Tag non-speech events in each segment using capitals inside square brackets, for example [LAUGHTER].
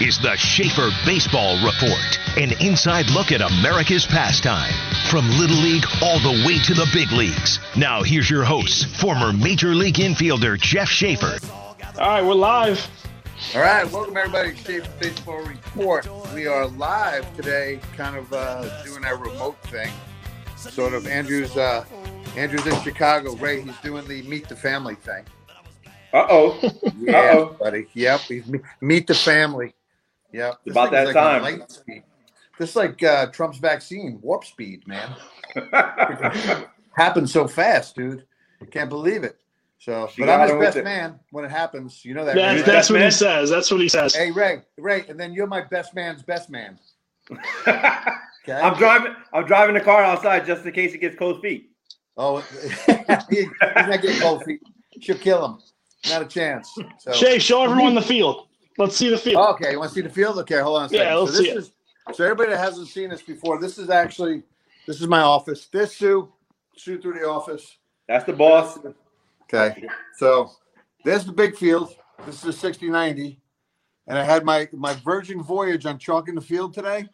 is the Schaefer Baseball Report, an inside look at America's pastime. From Little League all the way to the big leagues. Now, here's your host, former Major League infielder Jeff Schaefer. All right, we're live. All right, welcome everybody to Schaefer Baseball Report. We are live today, kind of uh, doing our remote thing. Sort of Andrew's uh, Andrew's in Chicago. Ray, he's doing the meet the family thing. Uh oh. Yeah, Uh-oh. buddy. Yep. Meet the family. Yep. This about that like time. Light. This like uh, Trump's vaccine, warp speed, man. [LAUGHS] Happened so fast, dude. Can't believe it. So, She but I'm got his him with best it. man when it happens. You know that. That, Ray? that's what he says. That's what he says. Hey, Ray, Ray, and then you're my best man's best man. [LAUGHS] Okay. I'm driving. I'm driving the car outside just in case it gets cold feet. Oh, he, [LAUGHS] he's not getting cold feet. She'll kill him. Not a chance. So. Shay, show everyone the field. Let's see the field. Okay, you want to see the field? Okay, hold on a second. Yeah, let's so this see it. is so everybody that hasn't seen this before. This is actually this is my office. This Sue, Sue through the office. That's the boss. Okay, so there's the big field. This is a 6090, and I had my my Virgin Voyage on chalk in the field today.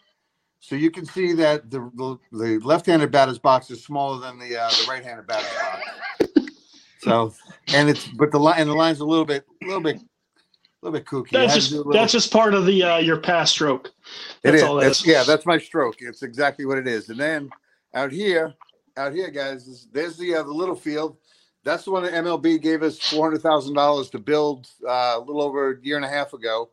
So you can see that the the, the left-handed batter's box is smaller than the uh, the right-handed batter's box. [LAUGHS] So and it's but the line and the line's a little bit a little bit a little bit kooky. That's just little- that's just part of the uh, your pass stroke. It That's is. all that That's- is. yeah, that's my stroke. It's exactly what it is. And then out here, out here, guys, is, there's the uh, the little field. That's the one that MLB gave us four hundred thousand dollars to build uh, a little over a year and a half ago.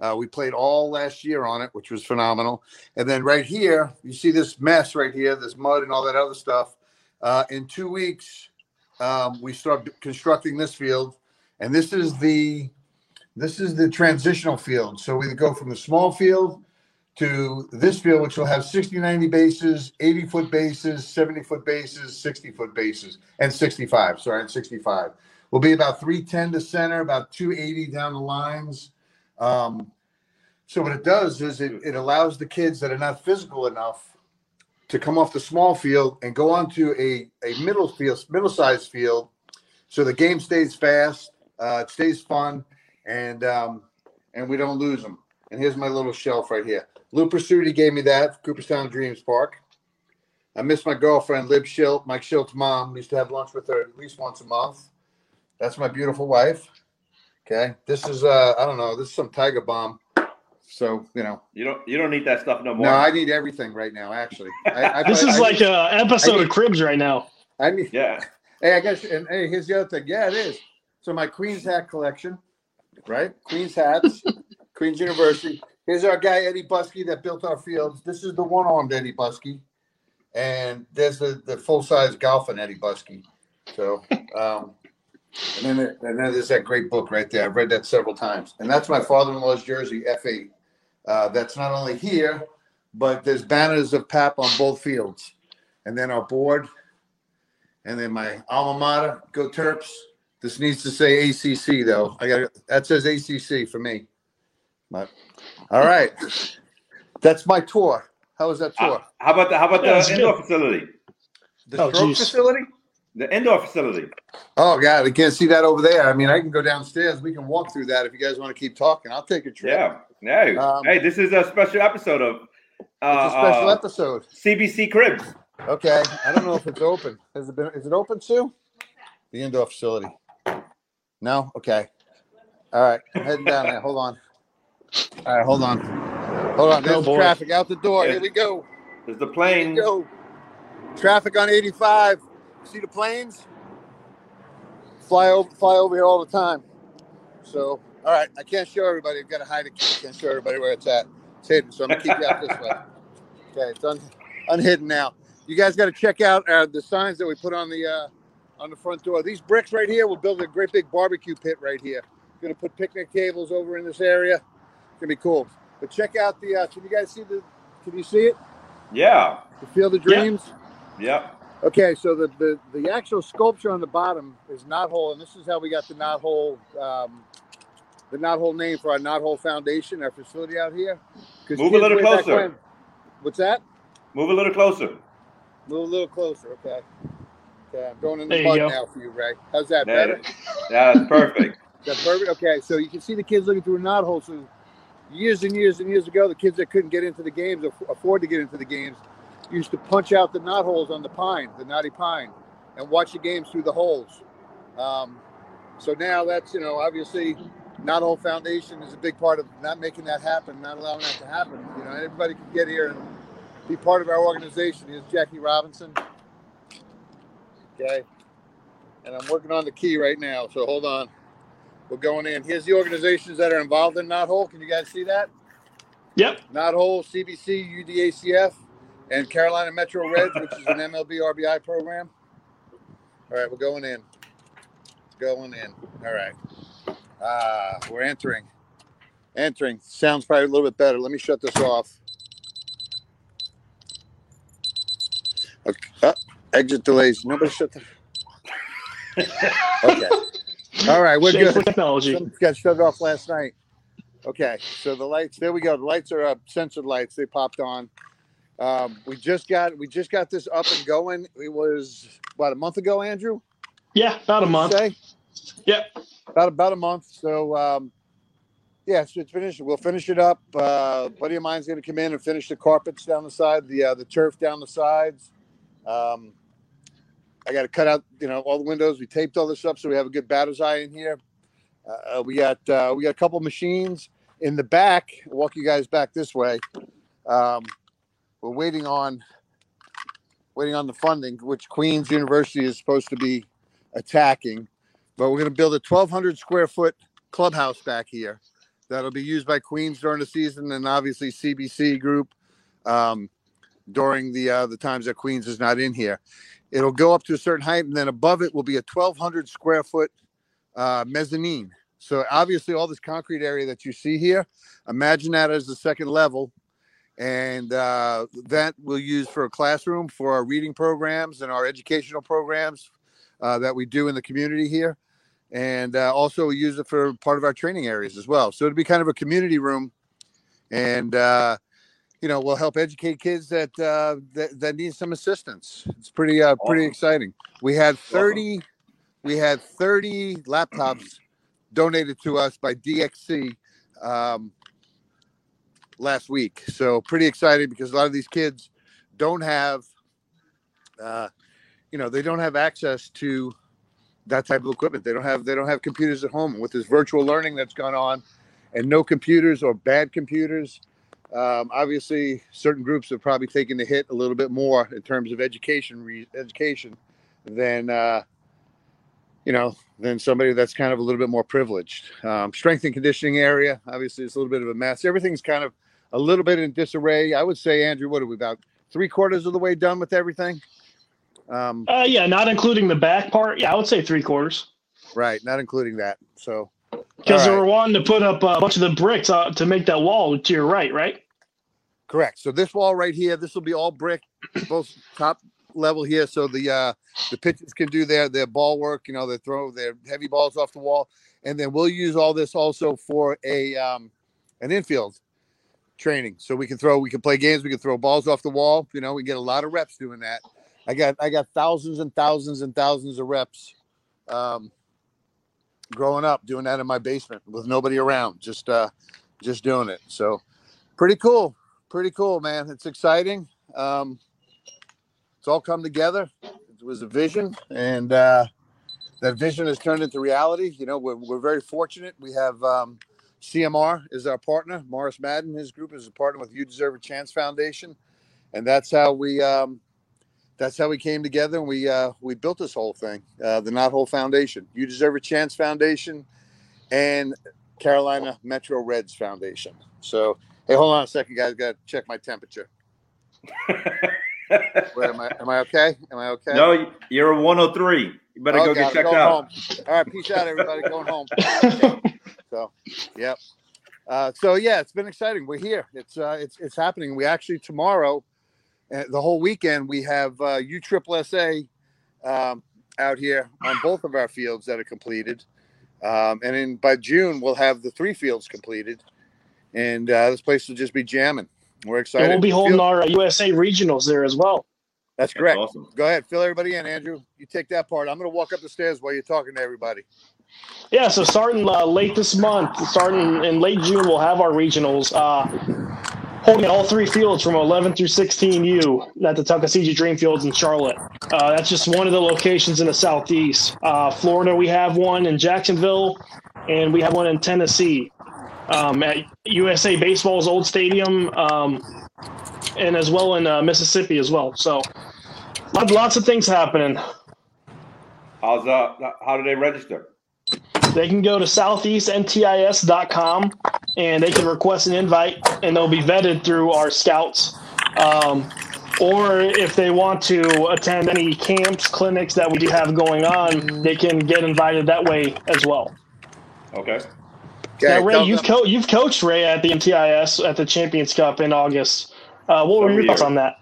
Uh, we played all last year on it, which was phenomenal. And then right here, you see this mess right here, this mud and all that other stuff. Uh, in two weeks, um, we start constructing this field, and this is the this is the transitional field. So we go from the small field to this field, which will have 60, 90 bases, 80 foot bases, 70 foot bases, 60 foot bases, and 65. Sorry, and 65. Will be about 310 to center, about 280 down the lines. Um, so what it does is it, it allows the kids that are not physical enough to come off the small field and go onto a, a middle field, middle sized field. So the game stays fast, uh, it stays fun, and um, and we don't lose them. And here's my little shelf right here. Lou Presutti gave me that, Cooperstown Dreams Park. I miss my girlfriend, Lib Shildt, Mike Shildt's mom. We used to have lunch with her at least once a month. That's my beautiful wife. Okay. This is uh I don't know, this is some Tiger Balm. So, you know. You don't. You don't need that stuff no more. No, I need everything right now, actually. [LAUGHS] I, I, This I, is I like need, a episode I of Cribs right now. I need yeah. [LAUGHS] Hey, I guess, and hey, here's the other thing. Yeah, it is. So my Queen's hat collection, right? Queen's hats, [LAUGHS] Queen's University. Here's our guy Eddie Buskey that built our fields. This is the one-armed Eddie Buskey, and there's the the full-size golfing Eddie Buskey. So, um, and then and then there's that great book right there. I've read that several times, and that's my father-in-law's jersey, F8. Uh, that's not only here, but there's banners of Pap on both fields, and then our board and then my alma mater, go Terps. This needs to say ACC though. I got that says ACC for me. But all right, that's my tour. How was that tour? Uh, how about the How about Yeah, the indoor good. facility? The oh, stroke geez. facility? The indoor facility. Oh God, we can't see that over there. I mean, I can go downstairs. We can walk through that if you guys want to keep talking. I'll take a trip. Yeah. Yeah. Um, hey, this is a special episode of uh, It's a special uh, episode. CBC Cribs. Okay, I don't know if it's open. Has it been? Is it open, Sue? The indoor facility. No. Okay. All right, I'm heading down there. Hold on. All right, hold on. Hold on. There's Oh, the traffic out the door. Yeah. Here we go. There's the Here we plane. go. Traffic on 85. See the planes? Fly over, fly over here all the time. So, all right, I can't show everybody. I've got to hide it. Can't show everybody where it's at. It's hidden, so I'm gonna keep you out this way. [LAUGHS] Okay, it's un, unhidden now. You guys got to check out uh, the signs that we put on the uh, on the front door. These bricks right here, we'll build a great big barbecue pit right here. Gonna put picnic tables over in this area. It's gonna be cool. But check out the. Uh, can you guys see the? Can you see it? Yeah. The Field of Yeah. Dreams. Yep. Okay, so the, the the actual sculpture on the bottom is knot hole, and this is how we got the knothole um, the knot hole name for our knot hole foundation, our facility out here. Move a little closer. when- What's that? Move a little closer. Move a little closer. Okay. Okay, I'm going in the you mud now for you, Ray. How's that Yeah, better? that's perfect. [LAUGHS] Is that perfect? Okay, so you can see the kids looking through a knothole. So years and years and years ago, the kids that couldn't get into the games, or afford to get into the games, used to punch out the knot holes on the pine, the knotty pine, and watch the games through the holes. Um, so now that's you know obviously Knot Hole Foundation is a big part of not making that happen, not allowing that to happen. You know, everybody can get here and be part of our organization. Here's Jackie Robinson. Okay. And I'm working on the key right now. So hold on. We're going in. Here's the organizations that are involved in Knot Hole. Can you guys see that? Yep. Knot Hole, CBC, UDACF, and Carolina Metro Reds, which is an MLB RBI program. All right, we're going in. Going in. All right. Ah, we're entering. Entering. Sounds probably a little bit better. Let me shut this off. Okay. Uh, exit delays. Nobody shut the. [LAUGHS] okay. All right, we're Shame for good. technology. Some got shut off last night. Okay, so the lights. There we go. The lights are up. Censored lights. They popped on. Um, we just got we just got this up and going. It was about a month ago, Andrew. Yeah, about a month. say? Yep. about about a month. So um, yeah, so it's finished. We'll finish it up. Uh, buddy of mine's going to come in and finish the carpets down the side, the uh, the turf down the sides. Um, I got to cut out, you know, all the windows. We taped all this up so we have a good batter's eye in here. Uh, we got uh, we got a couple machines in the back. I'll walk you guys back this way. Um, we're waiting on waiting on the funding, which Queens University is supposed to be attacking but we're going to build a 1200 square foot clubhouse back here that'll be used by queens during the season and obviously cbc group um, during the uh, the times that queens is not in here. It'll go up to a certain height and then above it will be a 1200 square foot uh, mezzanine. So obviously all this concrete area that you see here imagine that as the second level. And uh, that we'll use for a classroom for our reading programs and our educational programs uh, that we do in the community here. And uh, also we use it for part of our training areas as well. So it'll be kind of a community room, and uh, you know we'll help educate kids that uh, that, that need some assistance. It's pretty uh, pretty Awesome. exciting. We had thirty, we had thirty laptops donated to us by DXC um, last week. So pretty excited because a lot of these kids don't have, uh, you know, they don't have access to that type of equipment. They don't have they don't have computers at home. With this virtual learning that's gone on, and no computers or bad computers, um, obviously certain groups have probably taken the hit a little bit more in terms of education re- education than uh, you know than somebody that's kind of a little bit more privileged. Um, strength and conditioning area, obviously, it's a little bit of a mess. Everything's kind of a little bit in disarray. I would say, Andrew, what are we about three quarters of the way done with everything? Um, Uh, yeah, not including the back part. Yeah, I would say three quarters. Right, not including that. So, Because All they were wanting to put up a bunch of the bricks uh, to make that wall to your right, right? correct. So this wall right here, this will be all brick, both top level here. So the uh the pitchers can do their their ball work. You know, they throw their heavy balls off the wall, and then we'll use all this also for a um an infield training. So we can throw, we can play games, we can throw balls off the wall. You know, we get a lot of reps doing that. I got I got thousands and thousands and thousands of reps. Um, growing up doing that in my basement with nobody around just uh just doing it. So pretty cool pretty cool man. It's exciting. Um it's all come together. It was a vision and uh that vision has turned into reality. You know we're, we're very fortunate. We have um cmr is our partner. Morris madden his group is a partner with you deserve a chance foundation. And that's how we um that's how we came together and we uh, we built this whole thing, uh, the Knot Hole Foundation, You Deserve a Chance Foundation, and Carolina Metro Reds Foundation. So, hey, hold on a second, guys. Got to check my temperature. [LAUGHS] Wait, am I am I okay? Am I okay? no, you're a 103. You better Oh, go get it. checked Going out. home. All right, peace out, everybody. Going home. [LAUGHS] So, yep. Uh, so yeah, it's been exciting. We're here. It's uh, it's it's happening. We actually tomorrow, the whole weekend, we have uh, U Triple SA um, out here on both of our fields that are completed, um, and in by June we'll have the three fields completed, and uh, this place will just be jamming. We're excited. And we'll be holding field- our uh, USA regionals there as well. That's correct. awesome. Go ahead, fill everybody in, Andrew. You take that part. I'm going to walk up the stairs while you're talking to everybody. Yeah, so starting uh, late this month, starting in late June, we'll have our regionals. Uh, holding all three fields from 11 through 16U at the Tuckaseegee Dream Fields in Charlotte. Uh, that's just one of the locations in the southeast. Uh, Florida, we have one in Jacksonville, and we have one in Tennessee um, at USA Baseball's old stadium, um, and as well in uh, Mississippi as well. So lots of things happening. How's uh? How do they register? They can go to southeastntis.com and they can request an invite, and they'll be vetted through our scouts. Um, or if they want to attend any camps, clinics that we do have going on, they can get invited that way as well. Okay. Now, Ray, you've co- you've coached Ray at the NTIS at the Champions Cup in August. Uh, what were your thoughts on that?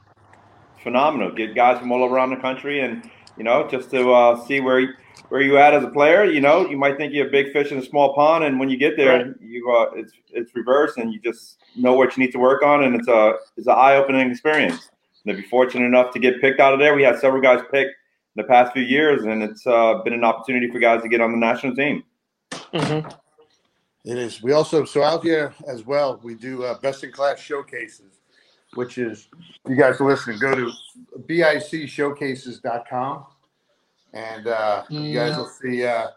Phenomenal. Get guys from all around the country, and you know, just to uh, see where where you at as a player. You know, you might think you're a big fish in a small pond, and when you get there, right. you uh, it's it's reverse, and you just know what you need to work on, and it's a it's an eye opening experience. And to be fortunate enough to get picked out of there, we had several guys picked in the past few years, and it's uh, been an opportunity for guys to get on the national team. Mm-hmm. It is. We also so out here as well. We do uh, best in class showcases, which is you guys are listening. Go to bicshowcases.com and uh, you guys will see. Uh,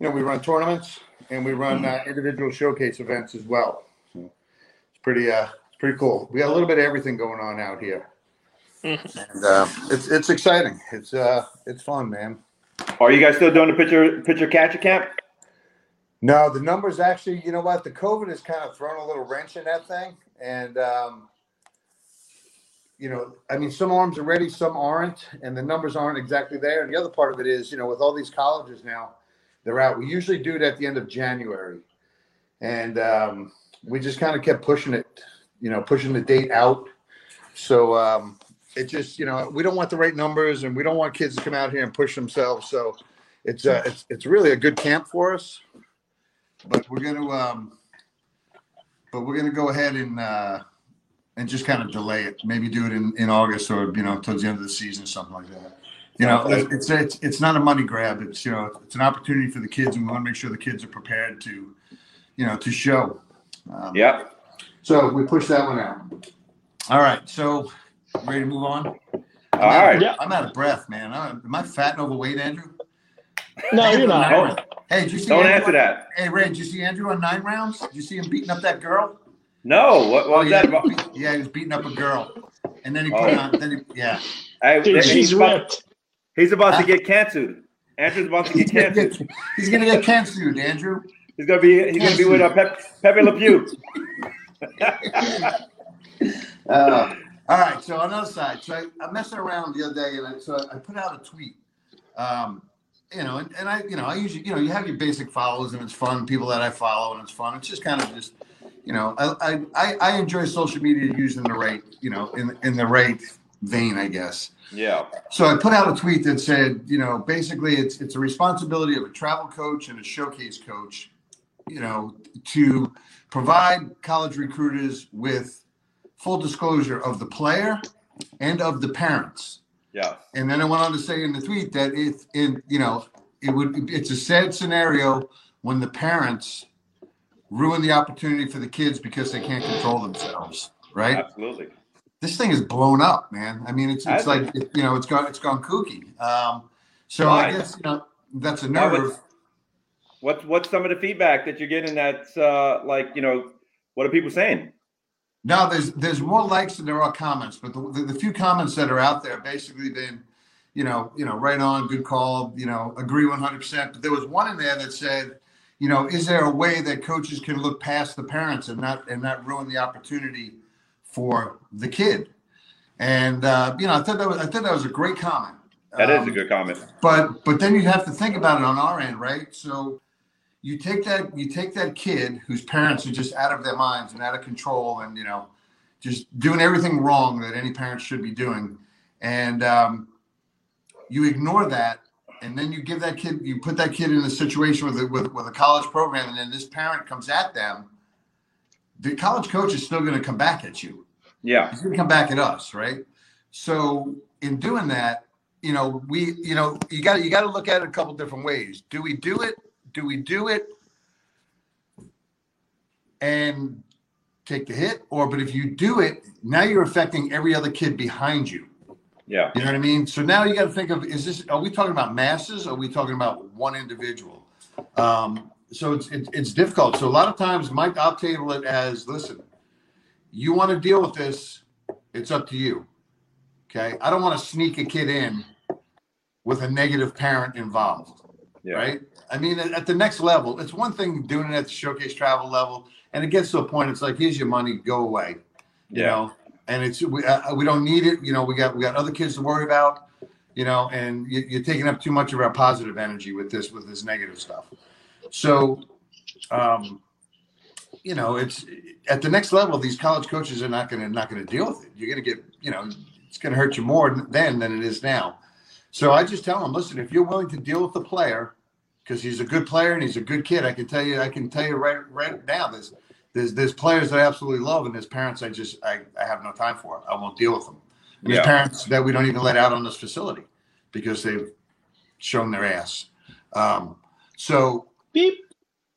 you know, we run tournaments and we run uh, individual showcase events as well. So it's pretty, uh, it's pretty cool. We got a little bit of everything going on out here, mm-hmm. and uh, it's it's exciting. It's uh, it's fun, man. Are you guys still doing the pitcher pitcher catcher camp? No, the numbers actually. You know what? The COVID has kind of thrown a little wrench in that thing, and um, you know, I mean, some arms are ready, some aren't, and the numbers aren't exactly there. And the other part of it is, you know, with all these colleges now, they're out. We usually do it at the end of January, and um, we just kind of kept pushing it, you know, pushing the date out. So um, it just, you know, we don't want the right numbers, and we don't want kids to come out here and push themselves. So it's uh, it's it's really a good camp for us, but we're gonna um, but we're gonna go ahead and. Uh, and just kind of delay it. Maybe do it in, in August or you know towards the end of the season, or something like that. You know, it's it's it's not a money grab. It's you know it's an opportunity for the kids, and we want to make sure the kids are prepared to, you know, to show. Um, yeah. So we push that one out. All right. So ready to move on? All I'm right. Out, yeah. I'm out of breath, man. I'm, am I fat and overweight, Andrew? No, you're not. Hey, did you see? Don't Andrew answer on, that. Hey, Ray, did you see Andrew on nine rounds? Did you see him beating up that girl? No, what, what oh, was yeah, that about? Yeah, he was beating up a girl, and then he put oh. on. Then he, yeah. Hey, Dude, he's she's about, ripped. He's about to get canceled. Andrew's about to get canceled. he's gonna get canceled, Andrew. He's gonna be. He's gonna be with a uh, Pep, Pepe Le Pew. [LAUGHS] uh, all right. So on the other side, so I, am messing around the other day, and I, so I, I put out a tweet. Um, you know, and, and I, you know, I usually, you know, you have your basic followers, and it's fun. People that I follow, and it's fun. It's just kind of just you know, I, I, I enjoy social media used in the right, you know, in, in the right vein, I guess. Yeah. So I put out a tweet that said, you know, basically it's it's a responsibility of a travel coach and a showcase coach, you know, to provide college recruiters with full disclosure of the player and of the parents. Yeah. And then I went on to say in the tweet that if in you know it would it's a sad scenario when the parents ruin the opportunity for the kids because they can't control themselves, right? Absolutely. This thing is blown up, man. I mean, it's it's like it, you know, it's gone it's gone kooky. Um, so? I guess you know that's a nerve. What's what's some of the feedback that you're getting? That's uh, like you know, what are people saying? No, there's there's more likes than there are comments, but the, the, the few comments that are out there basically been, you know, you know, right on, good call, you know, agree 100. percent But there was one in there that said, you know, is there a way that coaches can look past the parents and not and not ruin the opportunity for the kid? And uh, you know, I thought that was I thought that was a great comment. That um, is a good comment. But but then you have to think about it on our end, right? So you take that you take that kid whose parents are just out of their minds and out of control, and you know, just doing everything wrong that any parent should be doing, and um, you ignore that and then you give that kid, you put that kid in a situation with a, with, with a college program, and then this parent comes at them. The college coach is still going to come back at you. Yeah, he's going to come back at us, right? So in doing that, you know, we, you know, you got you got to look at it a couple different ways. Do we do it? do we do it and take the hit, or but if you do it, now you're affecting every other kid behind you. Yeah. You know what I mean? So now you got to think of is this are we talking about masses? Or are we talking about one individual? Um, so it's, it's it's difficult. So a lot of times, Mike, I'll table it as listen. You want to deal with this? It's up to you. Okay. I don't want to sneak a kid in with a negative parent involved. Yeah. Right. I mean, at, at the next level, it's one thing doing it at the showcase travel level, and it gets to a point. It's like, here's your money, go away. You Yeah. know, and it's we, uh, we don't need it. You know, we got we got other kids to worry about. You know, and you, you're taking up too much of our positive energy with this with this negative stuff. So, um, you know, it's at the next level. These college coaches are not going to not going to deal with it. You're going to get, you know, it's going to hurt you more then than it is now. So I just tell them, listen, if you're willing to deal with the player, because he's a good player and he's a good kid, I can tell you, I can tell you right right now, there's there's there's players that I absolutely love, and there's parents I just I, I have no time for. I won't deal with them. And There's parents that we don't even let out on this facility because they've shown their ass. Um, so Beep.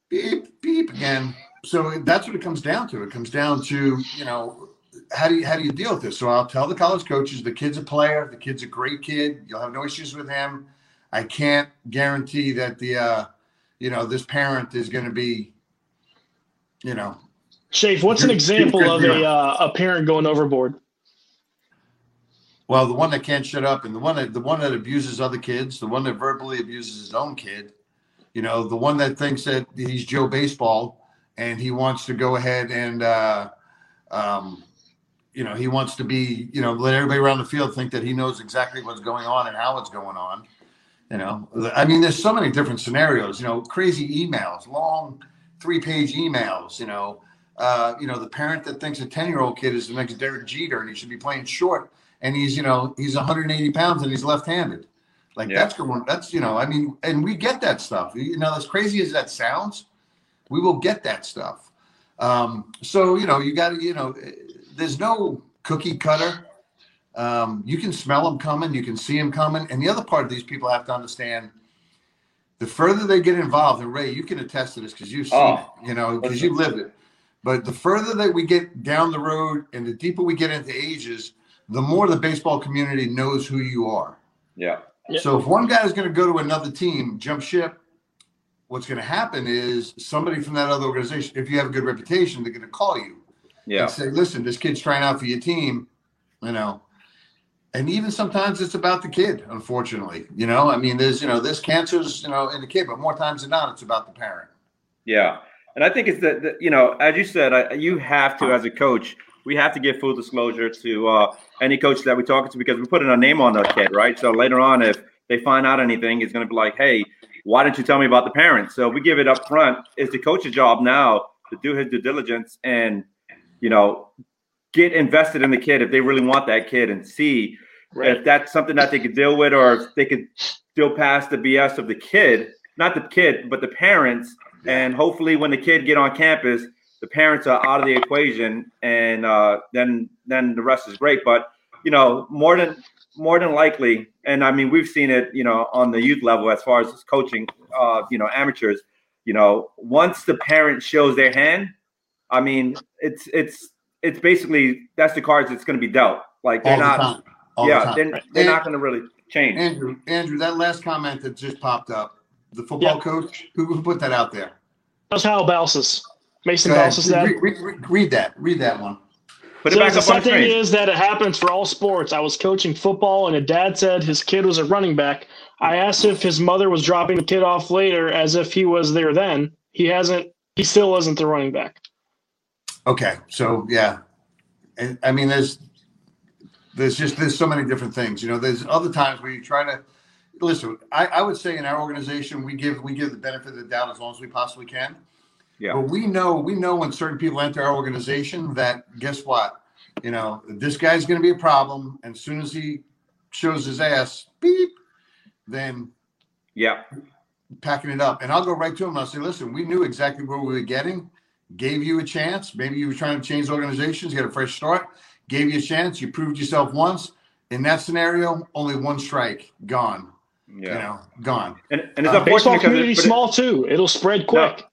beep beep again. So that's what it comes down to. It comes down to you know how do you how do you deal with this? So I'll tell the college coaches the kid's a player, the kid's a great kid. You'll have no issues with him. I can't guarantee that the uh, you know this parent is going to be you know. Shafe, what's an example of a uh, a parent going overboard? well the one that can't shut up and the one that the one that abuses other kids, the one that verbally abuses his own kid, you know the one that thinks that he's Joe Baseball and he wants to go ahead and uh, um, you know he wants to be you know let everybody around the field think that he knows exactly what's going on and how it's going on you know. I mean there's so many different scenarios you know crazy emails long three page emails you know uh, you know the parent that thinks a 10 year old kid is the next derek jeter and he should be playing short and he's you know he's 180 pounds and he's left-handed like Yeah. that's going that's you know i mean and we get that stuff you know as crazy as that sounds we will get that stuff um, so you know you got to you know there's no cookie cutter. Um, you can smell them coming, you can see them coming, and the other part of these people have to understand: the further they get involved, and Ray, you can attest to this because you've seen Oh, it, you know, because you've lived it. But the further that we get down the road, and the deeper we get into ages, the more the baseball community knows who you are. Yeah. Yeah. So if one guy is going to go to another team, jump ship, what's going to happen is somebody from that other organization, if you have a good reputation, they're going to call you Yeah. and say, listen, this kid's trying out for your team, you know. And even sometimes it's about the kid, unfortunately. You know, I mean, there's, you know, there's cancers, you know, in the kid, but more times than not, it's about the parent. Yeah, and I think it's that that, you know, as you said, I, you have to, as a coach, we have to give full disclosure to uh, any coach that we talk to because we're putting a name on the kid, right? So later on, if they find out anything, it's going to be like, hey, why didn't you tell me about the parents? So we give it up front. It's the coach's job now to do his due diligence and you know get invested in the kid if they really want that kid and see Right. if that's something that they could deal with or if they could still pass the BS of the kid, not the kid, but the parents. And hopefully, when the kid get on campus, the parents are out of the equation, and uh, then then the rest is great. But you know, more than more than likely, and I mean, we've seen it, you know, on the youth level as far as coaching, uh, you know, amateurs. You know, once the parent shows their hand, I mean, it's it's it's basically that's the cards that's going to be dealt. Like they're not, the yeah, time. they're, they're not going to really change. Andrew, Andrew, that last comment that just popped up, the football Yeah. coach, who, who put that out there? That's was Hal Balsas. Mason Go ahead. Balsas' Read, read, read, read that. Read that one. Put it So back the up on sad thing is that it happens for all sports. I was coaching football, and a dad said his kid was a running back. I asked if his mother was dropping the kid off later, as if he was there then. He hasn't. He still wasn't the running back. Okay, so yeah, and I mean, there's there's just there's so many different things. You know, there's other times where you try to listen. I, I would say in our organization we give we give the benefit of the doubt as long as we possibly can. Yeah. But we know we know when certain people enter our organization that guess what, you know, this guy's going to be a problem, and as soon as he shows his ass, beep, then Yeah, packing it up. And I'll go right to him and I'll say, listen, we knew exactly where we were getting, gave you a chance. Maybe you were trying to change organizations, get a fresh start, gave you a chance. You proved yourself once. In that scenario, only one strike, gone. Yeah. You know, gone. And, and it's uh, baseball community small too. It'll spread quick.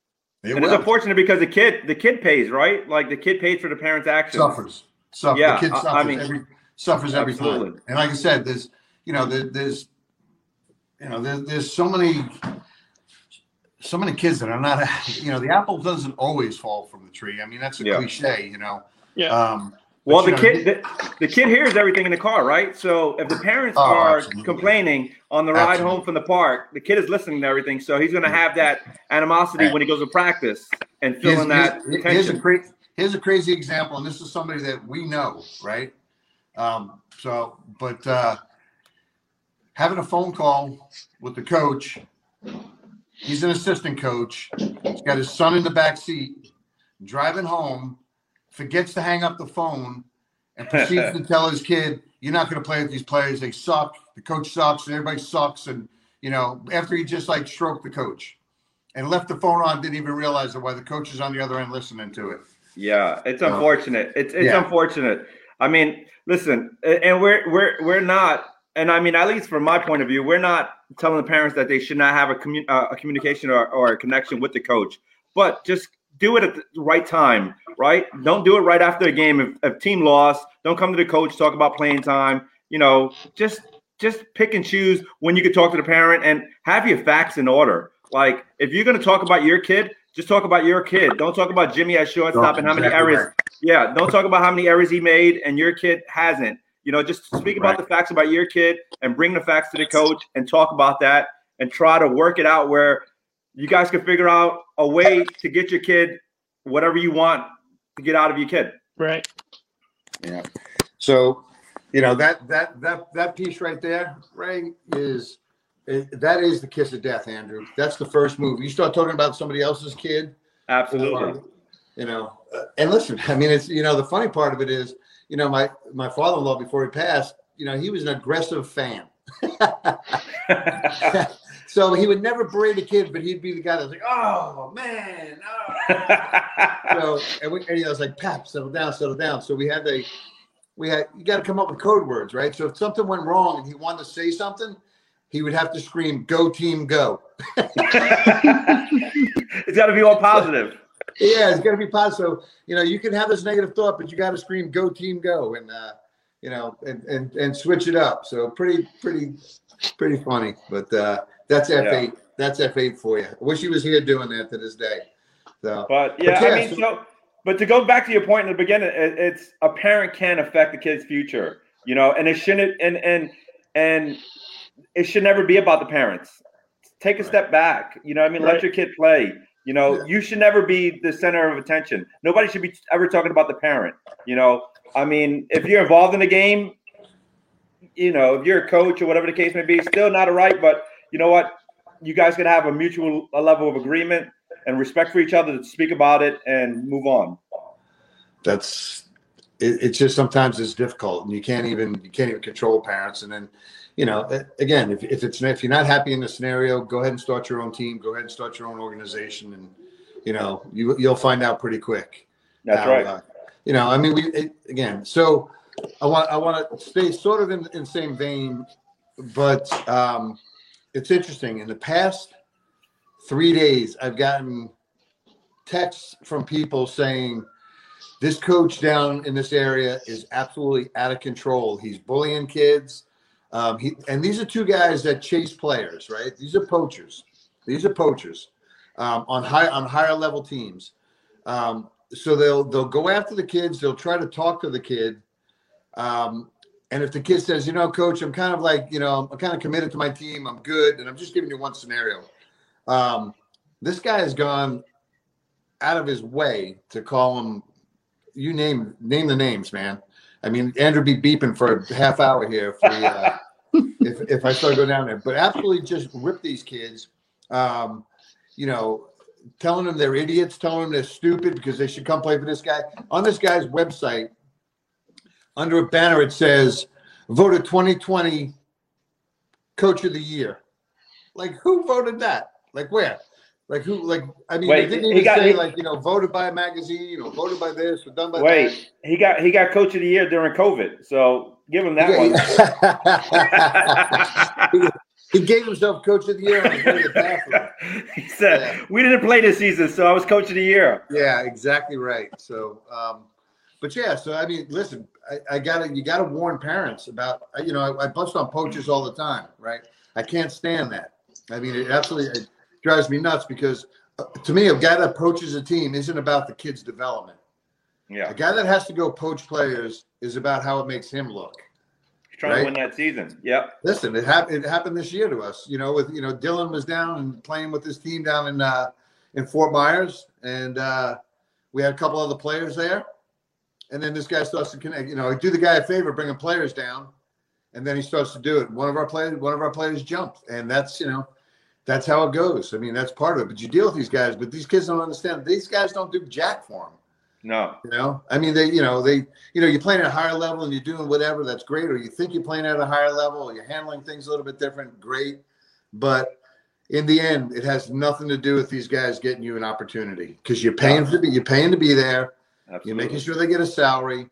No, it and will. it's unfortunate because the kid, the kid pays, right? Like the kid pays for the parents' actions. Suffers. Suffers. Yeah, the kid suffers I mean, every suffers every absolutely. time. And like I said, there's you know, there, there's you know, there, there's so many so many kids that are not [LAUGHS] you know, the apple doesn't always fall from the tree. I mean, that's a yeah. cliche, you know. Yeah. Um, well, the kid, the, the, kid hears everything in the car, right? So if the parents oh, are absolutely. complaining on the ride absolutely. home from the park, the kid is listening to everything, so he's going to have that animosity when he goes to practice and feeling that. Here's, here's a cra- here's a crazy example, and this is somebody that we know, right? Um, so, but uh, having a phone call with the coach, he's an assistant coach. He's got his son in the back seat, driving home forgets to hang up the phone and proceeds to [LAUGHS] tell his kid, "You're not going to play with these players. They suck. The coach sucks, and everybody sucks." And you know, after he just like stroked the coach and left the phone on, didn't even realize why the coach is on the other end listening to it. Yeah, it's unfortunate. It's it's yeah. unfortunate. I mean, listen, and we're we're we're not, and I mean, at least from my point of view, we're not telling the parents that they should not have a, commun- uh, a communication or, or a connection with the coach, but just do it at the right time, right? Don't do it right after the game. If, if team lost, don't come to the coach talk about playing time. You know, just just pick and choose when you can talk to the parent and have your facts in order. Like if you're going to talk about your kid, just talk about your kid. Don't talk about Jimmy at shortstop and how many errors. Yeah, don't talk about how many errors he made and your kid hasn't. You know, just speak about right. the facts about your kid and bring the facts to the coach and talk about that and try to work it out where you guys can figure out a way to get your kid whatever you want to get out of your kid. Right. Yeah. So, you know that that that that piece right there, Ray, is that is the kiss of death, Andrew. That's the first move. You start talking about somebody else's kid. Absolutely. you know, uh, and listen, I mean, it's you know the funny part of it is, you know, my my father-in-law before he passed, you know, he was an aggressive fan. [LAUGHS] So he would never berate a kid, but he'd be the guy that's like, "Oh man!" Oh. [LAUGHS] so and, we, and he was like, "Pap, settle down, settle down." So we had the, we had you got to come up with code words, right? So if something went wrong and he wanted to say something, he would have to scream, "Go team, go!" [LAUGHS] it's got to be all positive. Yeah, it's got to be positive. You know, you can have this negative thought, but you got to scream, "Go team, go!" and uh, you know, and, and and switch it up. So pretty, pretty, pretty funny. But uh, that's F eight. Yeah. That's F eight for you. I wish he was here doing that to this day. So, but yeah, but yeah I mean, so, so, but to go back to your point in the beginning, it, it's a parent can affect the kid's future, you know, and it shouldn't, and and and it should never be about the parents. Take a right. step back, you know. I mean, right. let your kid play. You know, yeah. you should never be the center of attention. Nobody should be ever talking about the parent. You know, I mean, if you're involved in the game, you know, if you're a coach or whatever the case may be, still not a right, but you know what? You guys can have a mutual a level of agreement and respect for each other to speak about it and move on. That's it, it's just sometimes it's difficult and you can't even you can't even control parents and then you know again if, if it's if you're not happy in the scenario go ahead and start your own team go ahead and start your own organization and you know you you'll find out pretty quick that's how, right uh, you know i mean we it, again so i want i want to stay sort of in, in the same vein but um it's interesting. In the past three days, I've gotten texts from people saying this coach down in this area is absolutely out of control. He's bullying kids. Um, he, and these are two guys that chase players, right? These are poachers. These are poachers um, on high on higher level teams. Um, so they'll they'll go after the kids. They'll try to talk to the kid, um, and if the kid says, you know, coach, I'm kind of like, you know, I'm kind of committed to my team. I'm good. And I'm just giving you one scenario. Um, this guy has gone out of his way to call him, you name, name the names, man. I mean, Andrew be beeping for a half hour here if, we, uh, [LAUGHS] if, if I start going down there, but absolutely just rip these kids. Um, you know, telling them they're idiots, telling them they're stupid because they should come play for this guy. On this guy's website, under a banner it says voted 2020 coach of the year. Like who voted that? Like where? Like who? Like I mean, wait, they didn't even got, say he, like you know voted by a magazine or voted by this or done by wait, that. he got he got coach of the year during COVID, so give him that one. [LAUGHS] he, He gave himself coach of the year on the bathroom. [LAUGHS] he said, Yeah. "We didn't play this season, so I was coach of the year." Yeah, exactly right. So, um, but yeah, so I mean, listen, I, I gotta, you gotta warn parents about, you know, I, I bust on poachers all the time, right? I can't stand that. I mean, it absolutely it drives me nuts because uh, to me, a guy that poaches a team isn't about the kid's development. Yeah, A guy that has to go poach players is about how it makes him look. He's trying right. to win that season. Yep. Listen, it happened. It happened this year to us. You know, with you know, Dylan was down and playing with his team down in uh, in Fort Myers, and uh, we had a couple other players there. And then this guy starts to connect. You know, do the guy a favor, bring bringing players down, and then he starts to do it. One of our players, one of our players jumped, and that's you know, that's how it goes. I mean, that's part of it. But you deal with these guys, but these kids don't understand. These guys don't do jack for them. No. You know, I mean, they, you know, they, you know, you're playing at a higher level and you're doing whatever. That's great. Or you think you're playing at a higher level, or you're handling things a little bit different. Great, but in the end, it has nothing to do with these guys getting you an opportunity because you're paying to be, you're paying to be there. You're making sure they get a salary,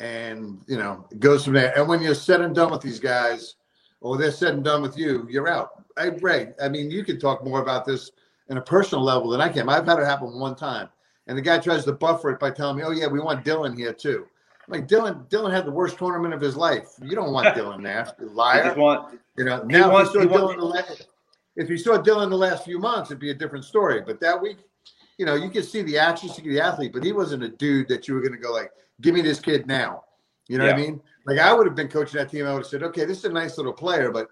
and you know, it goes from there. And when you're said and done with these guys, or they're said and done with you, you're out. I, Ray, I mean, you can talk more about this in a personal level than I can. I've had it happen one time, and the guy tries to buffer it by telling me, "Oh yeah, we want Dylan here too." I'm like Dylan, Dylan had the worst tournament of his life. You don't want Dylan there, [LAUGHS] you liar. want You know, He now wants- if, you he saw Dylan the last, if you saw Dylan the last few months, it'd be a different story. But that week, you know, you could see the action, you could see the athlete, but he wasn't a dude that you were going to go like, "Give me this kid now." You know what I mean? Like I would have been coaching that team. I would have said, "Okay, this is a nice little player, but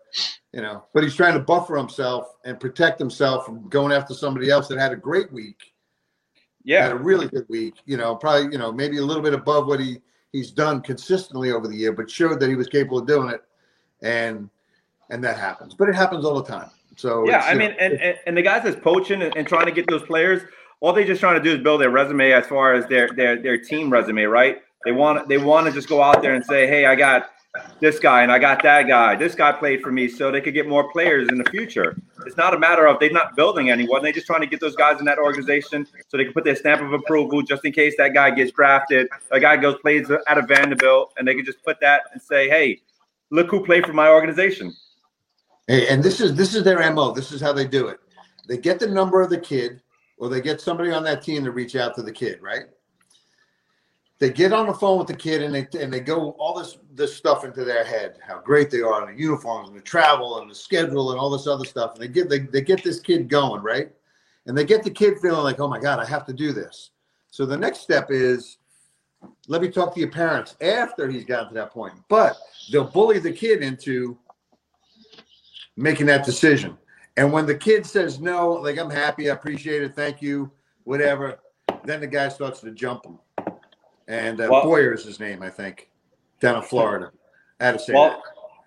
you know, but he's trying to buffer himself and protect himself from going after somebody else that had a great week, Yeah, had a really good week. You know, probably you know maybe a little bit above what he he's done consistently over the year, but showed that he was capable of doing it, and and that happens. But it happens all the time. So Yeah, I mean, know, and, and, and the guys that's poaching and, and trying to get those players, all they're just trying to do is build their resume as far as their their their team resume, right? They want they want to just go out there and say, hey, I got this guy and I got that guy. This guy played for me, so they could get more players in the future. It's not a matter of they're not building anyone; they're just trying to get those guys in that organization so they can put their stamp of approval, just in case that guy gets drafted. A guy goes plays out of Vanderbilt, and they can just put that and say, hey, look who played for my organization. Hey, and this is this is their mo. This is how they do it. They get the number of the kid, or they get somebody on that team to reach out to the kid. Right? They get on the phone with the kid, and they and they go all this this stuff into their head, how great they are, and the uniforms, and the travel, and the schedule, and all this other stuff. And they get they, they get this kid going, right? And they get the kid feeling like, oh my god, I have to do this. So the next step is, let me talk to your parents after he's gotten to that point. But they'll bully the kid into making that decision. And when the kid says no, like I'm happy, I appreciate it, thank you, whatever, then the guy starts to jump him. And uh, Well- Boyer is his name, I think, down in Florida. I had to say Well, that.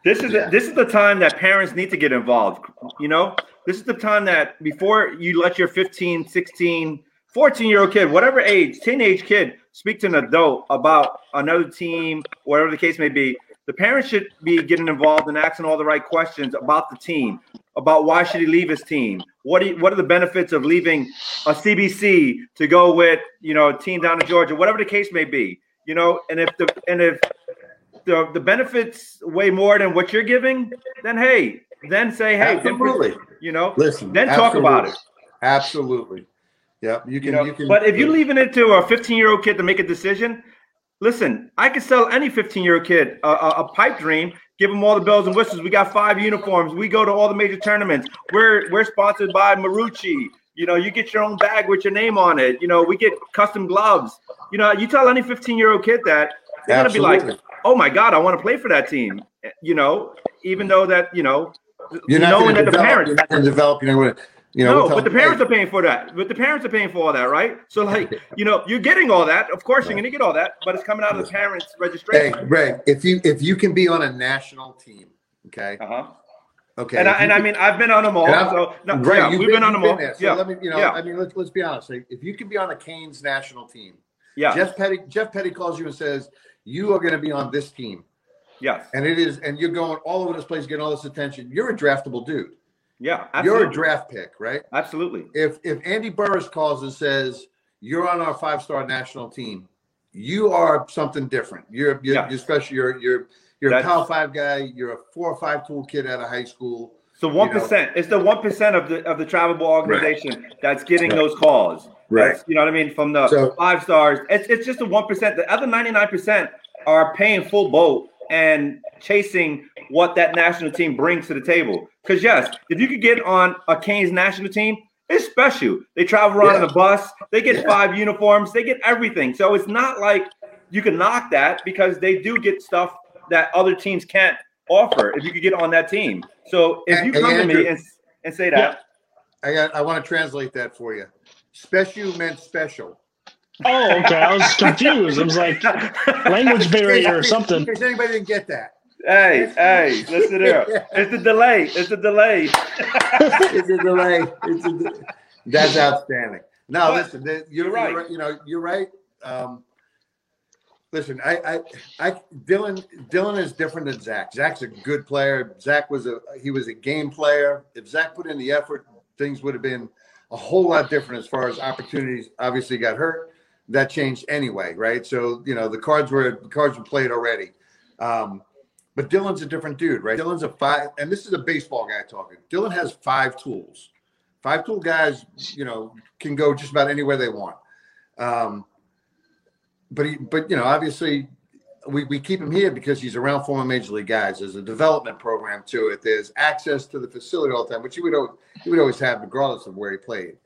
this is Yeah. this is the time that parents need to get involved. You know, this is the time that before you let your 15, 16, 14 year old kid, whatever age, teenage kid, speak to an adult about another team, whatever the case may be. The parents should be getting involved and asking all the right questions about the team, about why should he leave his team, what do you, what are the benefits of leaving a CBC to go with you know a team down in Georgia, whatever the case may be. You know, and if the and if the the benefits way more than what you're giving, then hey, then say hey, Absolutely. you know, Listen, then talk about it. Absolutely. Yep. You You can. know, You can. but if you're leaving it to a 15 year old kid to make a decision, listen, I could sell any 15 year old kid a, a, a pipe dream. Give them all the bells and whistles. We got five uniforms. We go to all the major tournaments. We're we're sponsored by Marucci. You know, you get your own bag with your name on it. You know, we get custom gloves. You know, you tell any 15 year old kid that they're gonna be like, oh my god, I want to play for that team. You know, even though that you know, you're not knowing that to the parents You're not going to develop. You're not going to. You know. no, but the parents hey, are paying for that. But the parents are paying for all that, right? So, [LAUGHS] like, you know, you're getting all that. Of course, you're going to get all that, but it's coming out of the parents' Hey, registration. Ray, if you if you can be on a national team, okay, Uh huh. okay, And I, and I mean, I've been on them all. So, no, Right, yeah, we've been, on them all. there. So yeah, let me, you know, yeah, I mean, let's let's be honest. Like, If you can be on the Canes national team, yeah, Jeff Petty, Jeff Petty calls you and says you are going to be on this team, yes, and it is, and you're going all over this place, getting all this attention. You're a draftable dude. Yeah. You're a draft pick, right? absolutely. If if Andy Burris calls and says you're on our five star national team, you are something different. You're you're, Yeah. you're special. You're you're you're a That's- Power Five guy. You're a four or five tool kid out of high school. So one percent. It's the one percent of the of the travel ball organization right. that's getting right. those calls. Right. That's, you know what I mean? From the so, five stars. It's it's just the one percent. The other ninety nine percent are paying full boat and chasing what that national team brings to the table. Because yes, if you could get on a Canes national team, it's special. They travel around yeah. in a bus. They get yeah. five uniforms. They get everything. So it's not like you can knock that because they do get stuff that other teams can't offer. If you could get on that team, so if you come hey, Andrew, to me and, and say that, I got, I want to translate that for you. Special meant special. Oh, okay. I was confused. I was like [LAUGHS] language barrier or something. In case anybody didn't get that. Hey, hey, listen here. [LAUGHS] It's the delay. It's the delay. [LAUGHS] it's a delay. It's a de- That's outstanding. No, but listen, you're, you're, right. You're, you know, you're right. Um, listen, I, I, I, Dylan, Dylan is different than Zach. Zach's a good player. Zach was a, he was a game player. If Zach put in the effort, things would have been a whole lot different as far as opportunities. Obviously, got hurt. That changed anyway, right? So you know the cards were the cards were played already. Um, but Dylan's a different dude, right? Dylan's a five, and this is a baseball guy talking. Dylan has five tools. Five tool guys, you know, can go just about anywhere they want. Um, but he, but you know, obviously, we, we keep him here because he's around former major league guys. There's a development program to it. There's access to the facility all the time, which he would always, he would always have, regardless of where he played.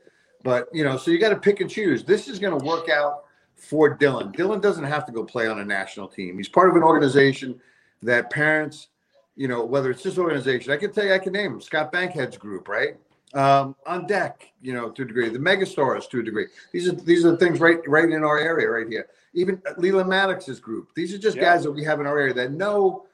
But you know, so you got to pick and choose. This is going to work out for Dylan. Dylan doesn't have to go play on a national team. He's part of an organization that parents, you know, whether it's this organization, I can tell you, I can name them, Scott Bankhead's group, right? Um, on deck, you know, to a degree, the megastars to a degree. These are these are the things right right in our area right here. Even Leland Maddox's group. These are just yeah. guys that we have in our area that know.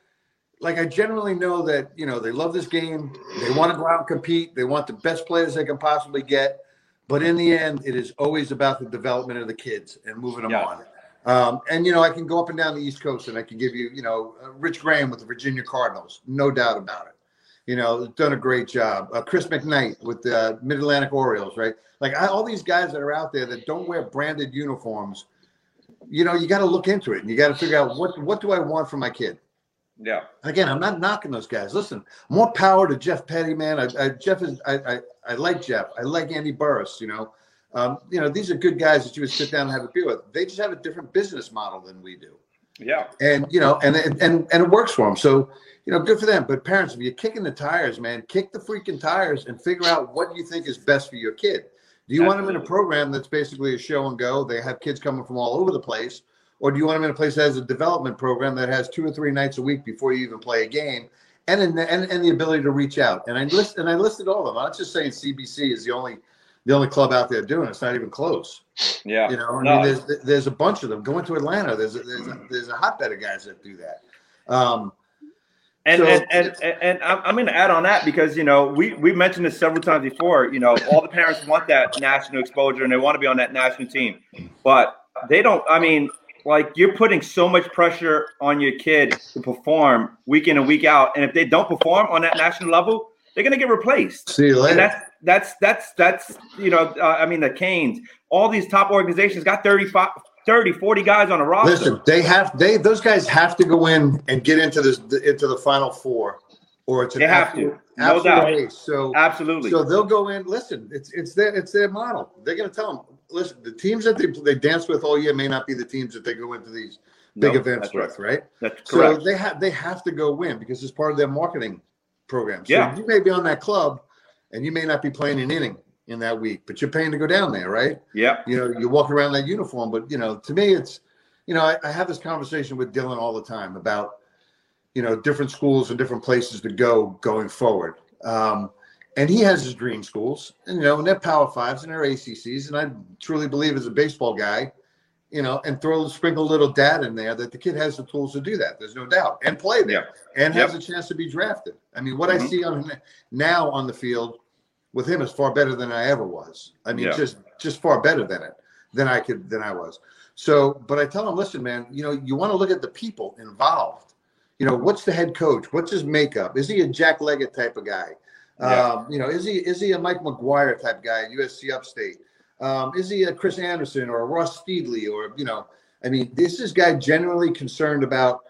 Like I generally know that you know they love this game. They want to go out and compete. They want the best players they can possibly get. But in the end, it is always about the development of the kids and moving them yeah. on. Um, and you know, I can go up and down the East Coast, and I can give you, you know, uh, Rich Graham with the Virginia Cardinals, no doubt about it. You know, done a great job. Uh, Chris McKnight with the Mid Atlantic Orioles, right? Like I, all these guys that are out there that don't wear branded uniforms. You know, you got to look into it, and you got to figure out what what do I want for my kid. Yeah. Again, I'm not knocking those guys. Listen, more power to Jeff Petty, man. I, I, Jeff is. I, I I like Jeff. I like Andy Burris. You know, um, you know, these are good guys that you would sit down and have a beer with. They just have a different business model than we do. Yeah. And you know, and and and it works for them. So you know, good for them. But parents, if you're kicking the tires, man, kick the freaking tires and figure out what you think is best for your kid. Do you Absolutely. want them in a program that's basically a show and go? They have kids coming from all over the place, or do you want them in a place that has a development program that has two or three nights a week before you even play a game, and and and the ability to reach out? And I list and I listed all of them. I'm not just saying CBC is the only the only club out there doing it. It's not even close. Yeah, you know, I no. mean, there's there's a bunch of them going to Atlanta. There's a, there's a, there's a hotbed of guys that do that. Um, and, so, and, and, and, and I'm going to add on that because you know we we mentioned this several times before. You know, all the parents want that national exposure and they want to be on that national team, but they don't. I mean, like you're putting so much pressure on your kid to perform week in and week out, and if they don't perform on that national level, they're going to get replaced. See you later. That's that's that's you know uh, I mean the Canes, all these top organizations got 35, 30, 40 guys on a roster. Listen, they have they those guys have to go in and get into this into the final four, or it's an they have to. No doubt. Race. So absolutely. So they'll go in. Listen, it's it's their it's their model. They're going to tell them. Listen, the teams that they they dance with all year may not be the teams that they go into these big events with, right. right? That's correct. So they have they have to go win because it's part of their marketing program. So yeah. you may be on that club, and you may not be playing an inning in that week, but you're paying to go down there, right? Yeah. You know, you walk around that uniform, but you know, to me, it's, you know, I, I, have this conversation with Dylan all the time about, you know, different schools and different places to go going forward. Um, and he has his dream schools, and you know, and they're Power Fives and they're ACCs, and I truly believe as a baseball guy, you know, and throw a sprinkle a little dad in there that the kid has the tools to do that. There's no doubt, and play there, and has a chance to be drafted. I mean, what mm-hmm. I see on now on the field with him is far better than I ever was. I mean, yeah. just just far better than it than I could than I was. So, but I tell him, listen, man, you know, you want to look at the people involved. You know, what's the head coach? What's his makeup? Is he a Jack Leggett type of guy? Yeah. Um, you know, is he is he a Mike McGuire type guy at USC Upstate? Um, is he a Chris Anderson or a Ross Steedley or you know? I mean, this is guy generally concerned about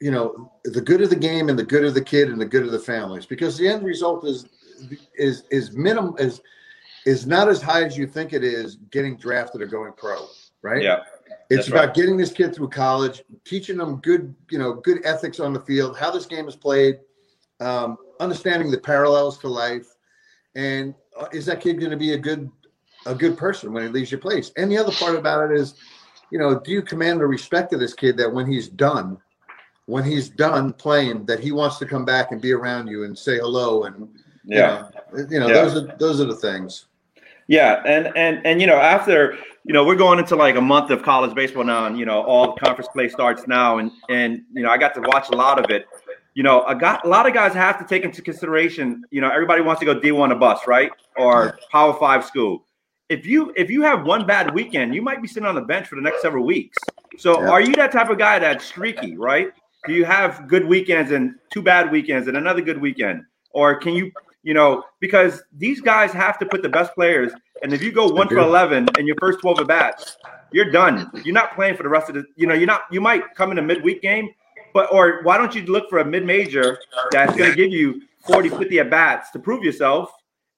you know, the good of the game and the good of the kid and the good of the families, because the end result is is is minimum is is not as high as you think it is getting drafted or going pro, right? Yeah. It's about right. getting this kid through college, teaching them good, you know, good ethics on the field, how this game is played, um, understanding the parallels to life, and uh, is that kid going to be a good, a good person when he leaves your place? And the other part about it is, you know, do you command the respect of this kid that when he's done, when he's done playing, that he wants to come back and be around you and say hello and yeah, you know, you know yeah. those are those are the things. Yeah, and and and you know after you know we're going into like a month of college baseball now, and you know all the conference play starts now, and and you know I got to watch a lot of it. You know, a, got, a lot of guys have to take into consideration. You know, everybody wants to go D one a bus, right, or Power Five school. If you if you have one bad weekend, you might be sitting on the bench for the next several weeks. So, yeah. are you that type of guy that's streaky, right? Do you have good weekends and two bad weekends and another good weekend, or can you you know, because these guys have to put the best players. And if you go one for 11 in your first 12 at bats, you're done. You're not playing for the rest of the, you know, you're not, you might come in a midweek game, but, or why don't you look for a mid major that's going to give you 40, 50 at bats to prove yourself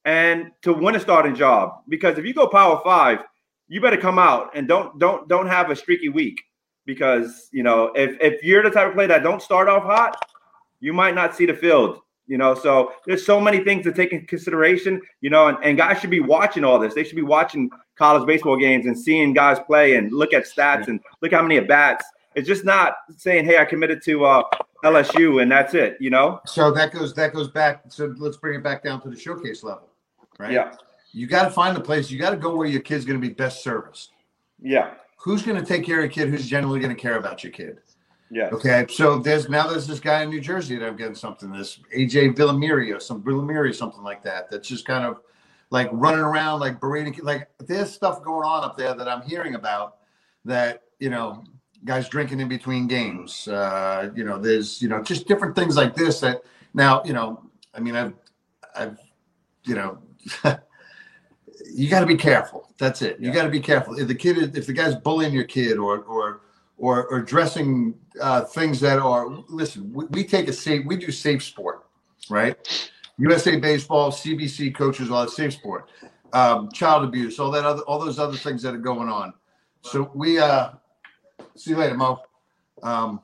and to win a starting job? Because if you go power five, you better come out and don't, don't, don't have a streaky week because, you know, if, if you're the type of player that don't start off hot, you might not see the field you know, so there's so many things to take in consideration, you know, and, and guys should be watching all this. They should be watching college baseball games and seeing guys play and look at stats and look how many at bats. It's just not saying, "Hey, I committed to uh, LSU and that's it," you know. So that goes that goes back. So let's bring it back down to the showcase level, right? Yeah. You got to find the place. You got to go where your kid's going to be best serviced. Yeah. Who's going to take care of your kid? Who's generally going to care about your kid? Yeah. Okay. So there's now there's this guy in New Jersey that I'm getting something. This AJ Villamiri or some Villamiri, something like that. That's just kind of like running around like berating. Like there's stuff going on up there that I'm hearing about. That you know, guys drinking in between games. Uh, you know, there's you know just different things like this. That now you know. I mean, I've I've you know. [LAUGHS] you got to be careful. That's it. You yeah. got to be careful. If the kid, is, if the guy's bullying your kid, or or or, or addressing uh, things that are listen we, we, take a safe we do safe sport right? Usa baseball cbc coaches all that safe sport um, child abuse all that other all those other things that are going on. So we uh see you later mo. Um,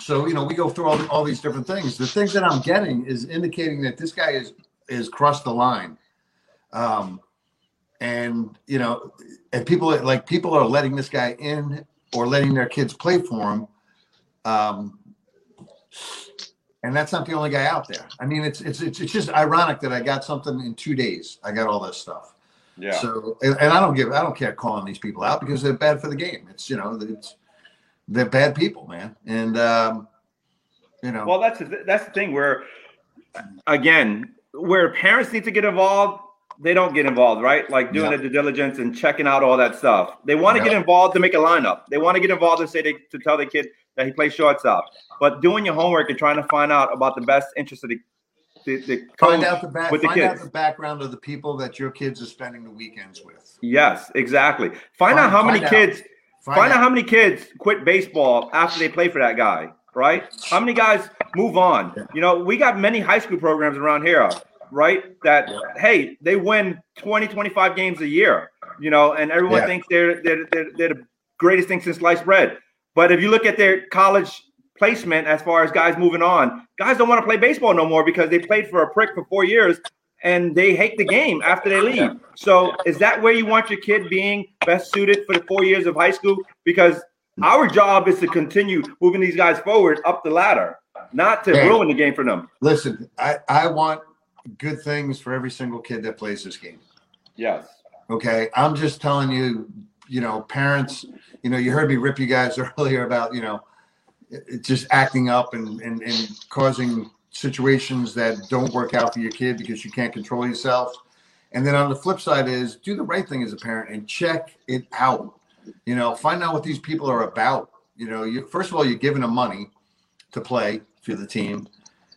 so you know we go through all, all these different things. The things that i'm getting is indicating that this guy is is crossed the line. Um and you know and people like people are letting this guy in or letting their kids play for them. Um, and that's not the only guy out there. I mean, it's it's it's, it's just ironic that I got something in two days. I got all this stuff. Yeah. So and, and I don't give I don't care calling these people out because they're bad for the game. It's you know it's they're bad people, man. And um, you know. Well, that's the, that's the thing where again where parents need to get involved they don't get involved, right? Like doing the due diligence and checking out all that stuff. They want to get involved to make a lineup. They want to get involved and say they to tell the kid that he plays shortstop. But doing your homework and trying to find out about the best interest of the the, the find out the back, with the find kids. out the background of the people that your kids are spending the weekends with. Yes, exactly. Find, find out how many kids. Find, find out. out how many kids quit baseball after they play for that guy. Right? How many guys move on? Yeah. You know, we got many high school programs around here right? That yeah. hey, they win 20, 25 games a year, you know, and everyone yeah. thinks they're, they're they're they're the greatest thing since sliced bread. But if you look at their college placement as far as guys moving on, guys don't want to play baseball no more because they played for a prick for four years and they hate the game after they leave. So is that where you want your kid being best suited for the four years of high school? Because our job is to continue moving these guys forward up the ladder, not to hey, ruin the game for them. Listen, I, I want good things for every single kid that plays this game. Yes. Okay. I'm just telling you, you know, parents, you know, you heard me rip you guys [LAUGHS] earlier about, you know, just acting up and, and, and causing situations that don't work out for your kid because you can't control yourself. And then on the flip side is do the right thing as a parent and check it out. You know, find out what these people are about. You know, you first of all, you're giving them money to play for the team.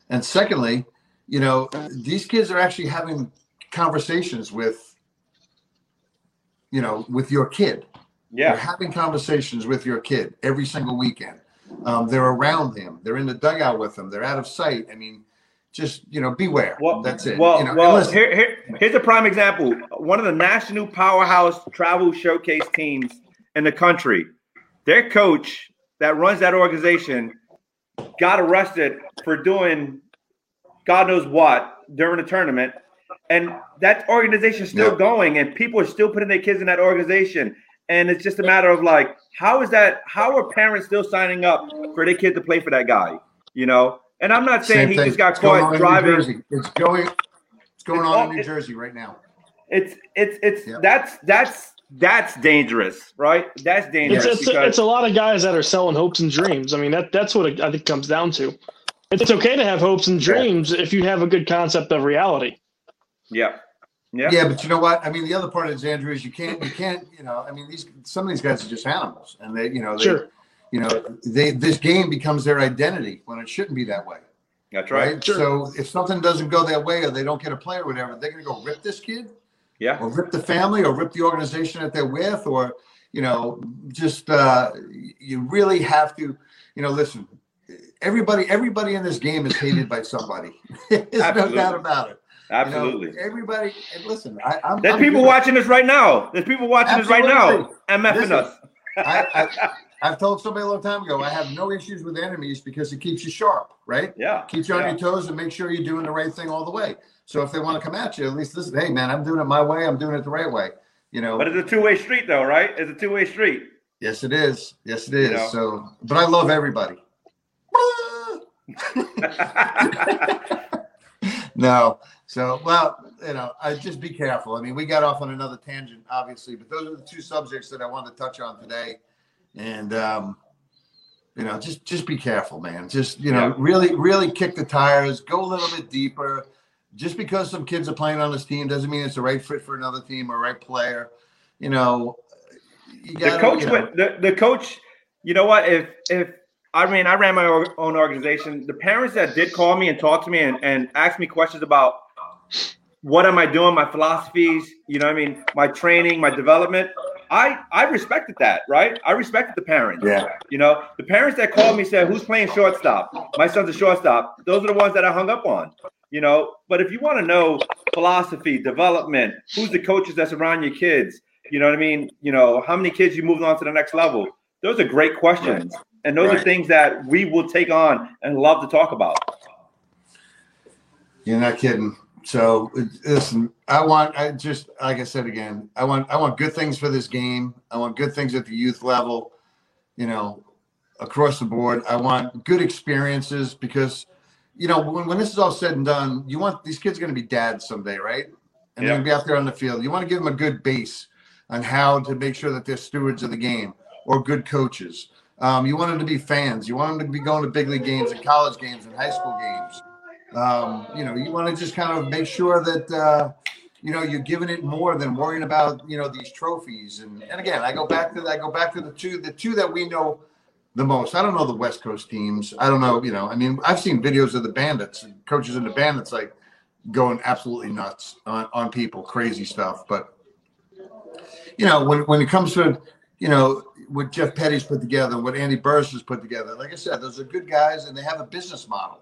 And secondly, you know, these kids are actually having conversations with, you know, with your kid. Yeah. They're having conversations with your kid every single weekend. Um, they're around him. They're in the dugout with him. They're out of sight. I mean, just you know, beware. Well, That's it. Well, you know, well, listen, here, here, here's a prime example. One of the national powerhouse travel showcase teams in the country, their coach that runs that organization got arrested for doing God knows what during the tournament. And that organization is still Yeah. going, and people are still putting their kids in that organization. And it's just a matter of like, how is that? How are parents still signing up for their kid to play for that guy? You know. And I'm not saying same he thing. just got It's going on caught in driving. New Jersey. It's going. It's going It's on all- in New Jersey right now. It's it's it's Yep. that's that's that's dangerous, right? That's dangerous. It's, it's, because- it's a lot of guys that are selling hopes and dreams. I mean, that that's what it, I think comes down to. It's okay to have hopes and Yeah. dreams if you have a good concept of reality. Yeah, yeah, Yeah, but you know what? I mean, the other part is Andrew is you can't you can't you know I mean these some of these guys are just animals and they you know they, Sure. you know they this game becomes their identity when it shouldn't be that way. That's right. right? Sure. So if something doesn't go that way or they don't get a play or whatever, they're going to go rip this kid Yeah, or rip the family or rip the organization that they're with or, you know, just uh, you really have to, you know, listen, everybody, everybody in this game is hated by somebody. [LAUGHS] There's no doubt about it. You know, absolutely. everybody, listen, I, I'm, There's I'm people good. watching this right now. There's people watching this right now. MFing Listen, us. I, I, I've told somebody a long time ago, I have no issues with enemies because it keeps you sharp, right? Yeah. keeps you on yeah. your toes and make sure you're doing the right thing all the way. So if they want to come at you, at least listen, hey man, I'm doing it my way. I'm doing it the right way. You know. But it's a two-way street, though, right? It's a two-way street. yes, it is. Yes, it is. You know. So, but I love everybody. [LAUGHS] [LAUGHS] no. So, well, you know, I just be careful. I mean, we got off on another tangent, obviously, but those are the two subjects that I wanted to touch on today. And um, you know, just just be careful, man. Just you know, Yeah. really, really kick the tires. Go a little bit deeper. Just because some kids are playing on this team doesn't mean it's the right fit for another team or right player. You know, you the gotta, coach you know, went the, the coach you know what if if i mean i ran my own organization the parents that did call me and talk to me and, and ask me questions about what am i doing my philosophies you know what i mean my training my development i i respected that right i respected the parents Yeah. you know the parents that called me said who's playing shortstop my son's a shortstop those are the ones that i hung up on you know but if you want to know philosophy development who's the coaches that's around your kids you know what I mean? You know, how many kids you moved on to the next level? Those are great questions. And those are things that we will take on and love to talk about. You're not kidding. So listen, I want I just like I said again, I want I want good things for this game. I want good things at the youth level, you know, across the board. I want good experiences because you know, when, when this is all said and done, you want these kids going to be dads someday, right? And they're going to be out there on the field. You want to give them a good base on how to make sure that they're stewards of the game or good coaches. Um, you want them to be fans. You want them to be going to big league games and college games and high school games. Um, you know, you want to just kind of make sure that uh, you know you're giving it more than worrying about you know these trophies. And and again, I go back to I go back to the two the two that we know the most. I don't know the West Coast teams. I don't know. You know, I mean, I've seen videos of the Bandits coaches in the Bandits like going absolutely nuts on on people, crazy stuff. But you know, when when it comes to you know what Jeff Petty's put together, what Andy Burris has put together, like I said, those are good guys, and they have a business model,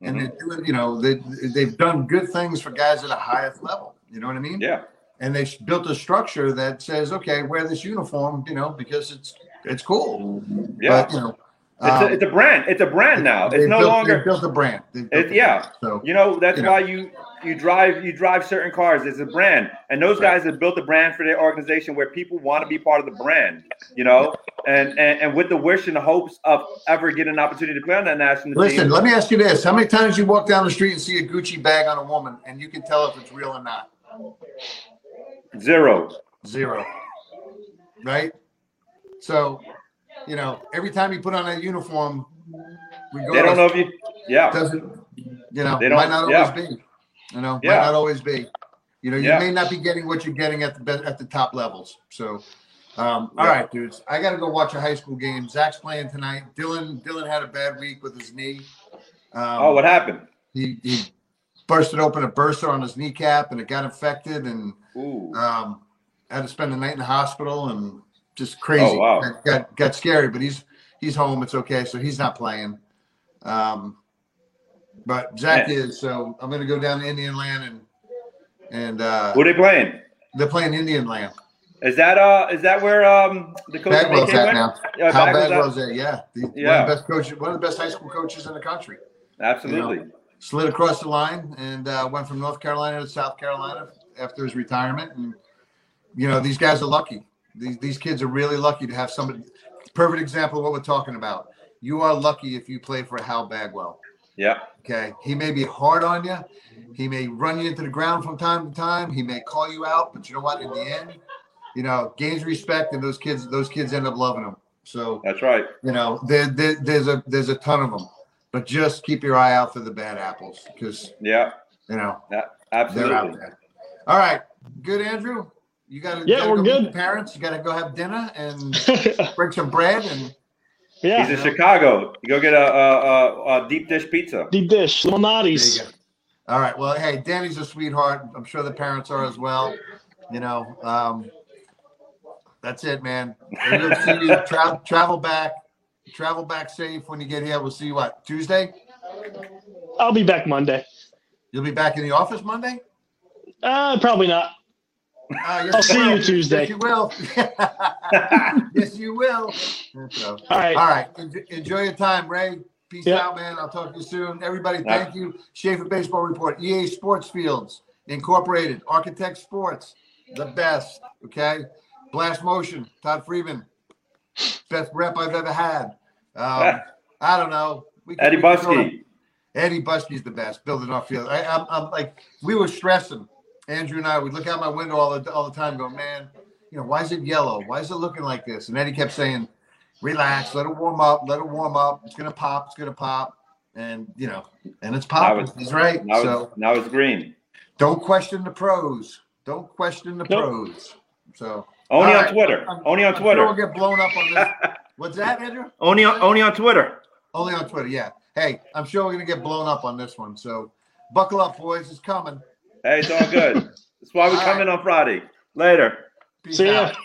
and they're doing, you know, they they've done good things for guys at a highest level. You know what I mean? Yeah. And they built a structure that says, okay, wear this uniform, you know, because it's it's cool. Yeah. But, you know, It's, um, a, it's a brand. It's a brand now. It's no built, longer. built a brand. Built It, a yeah. brand. So You know, that's You know. why you you drive you drive certain cars. It's a brand, and those Right. guys have built a brand for their organization where people want to be part of the brand. You know, and and, and with the wish and the hopes of ever getting an opportunity to play on that national listen, team. let me ask you this: How many times you walk down the street and see a Gucci bag on a woman, and you can tell if it's real or not? Zero. Zero. Right? So, you know, every time you put on that uniform, regardless, They don't know if you. Yeah. doesn't, you know, They might don't- not yeah. always be. You know, Yeah. might not always be. You know, you Yeah. may not be getting what you're getting at the at the top levels. So, um, all Yeah. right, dudes, I got to go watch a high school game. Zach's playing tonight. Dylan, Dylan had a bad week with his knee. Um, Oh, what happened? he he bursted open a bursa on his kneecap, and it got infected, and Ooh. um, had to spend the night in the hospital, and just crazy. Oh, wow. Got, got got scary, but he's he's home. It's okay. So he's not playing. Um, but Zach Yeah. is. So I'm going to go down to Indian Land and and uh, Who are they playing? they're playing Indian Land. Is that uh is that where um the coach Bagwell's at with? now. Yeah, How Bagwell's Bagwell's at- there? Yeah, the, one Yeah. of the best coaches, one of the best high school coaches in the country. Absolutely. Slid across the line and uh, went from North Carolina to South Carolina after his retirement. And you know, these guys are lucky. These these kids are really lucky to have somebody. Perfect example of what we're talking about. You are lucky if you play for Hal Bagwell. Yeah. Okay, he may be hard on you. He may run you into the ground from time to time. He may call you out, but you know what? In the end, you know, gains respect, and those kids, those kids end up loving him. So That's right. you know, there, there, there's a there's a ton of them, but just keep your eye out for the bad apples because Yeah. you know Yeah. Absolutely. All right, good, Andrew. You got to Yeah, we're go good. the parents. You got to go have dinner and [LAUGHS] bring some bread and yeah. He's in Chicago. You go get a, a, a, a deep dish pizza. Deep dish, little there you naughties. go. All right. Well, hey, Danny's a sweetheart. I'm sure the parents are as well. You know, um, that's it, man. See you. [LAUGHS] Tra- travel back. Travel back safe when you get here. We'll see you what Tuesday. I'll be back Monday. You'll be back in the office Monday. Uh, probably not. Uh, yes, I'll see will. you Tuesday. Yes, you will. [LAUGHS] yes, you will. So, All right. all right. En- Enjoy your time, Ray. Peace Yeah. out, man. I'll talk to you soon. Everybody, Yeah. thank you. Schaefer Baseball Report, EA Sports Fields Incorporated, Architect Sports, the best. Okay. Blast Motion, Todd Freeman, best rep I've ever had. Um, [LAUGHS] I don't know. We can- Eddie we can throw- Buskey. Eddie Buskey's the best building our field. I, I'm, I'm like, we were stressing. Andrew and I would look out my window all the all the time, going, man, you know, why is it yellow? Why is it looking like this? And Eddie kept saying, relax, let it warm up, let it warm up. It's gonna pop, it's gonna pop, and you know, and it's popping. it's- He's right. Now So it's now it's green. don't question the pros. Don't question the Nope. pros. So Only on right. Twitter. I'm- Only on I'm sure we'll Twitter. get blown up on this. [LAUGHS] What's that, Andrew? Only on only on Twitter. Only on Twitter. Yeah. Hey, I'm sure we're gonna get blown up on this one. So buckle up, boys. It's coming. Hey, it's all good. That's why we All come right. in on Friday. Later. Peace See ya. out.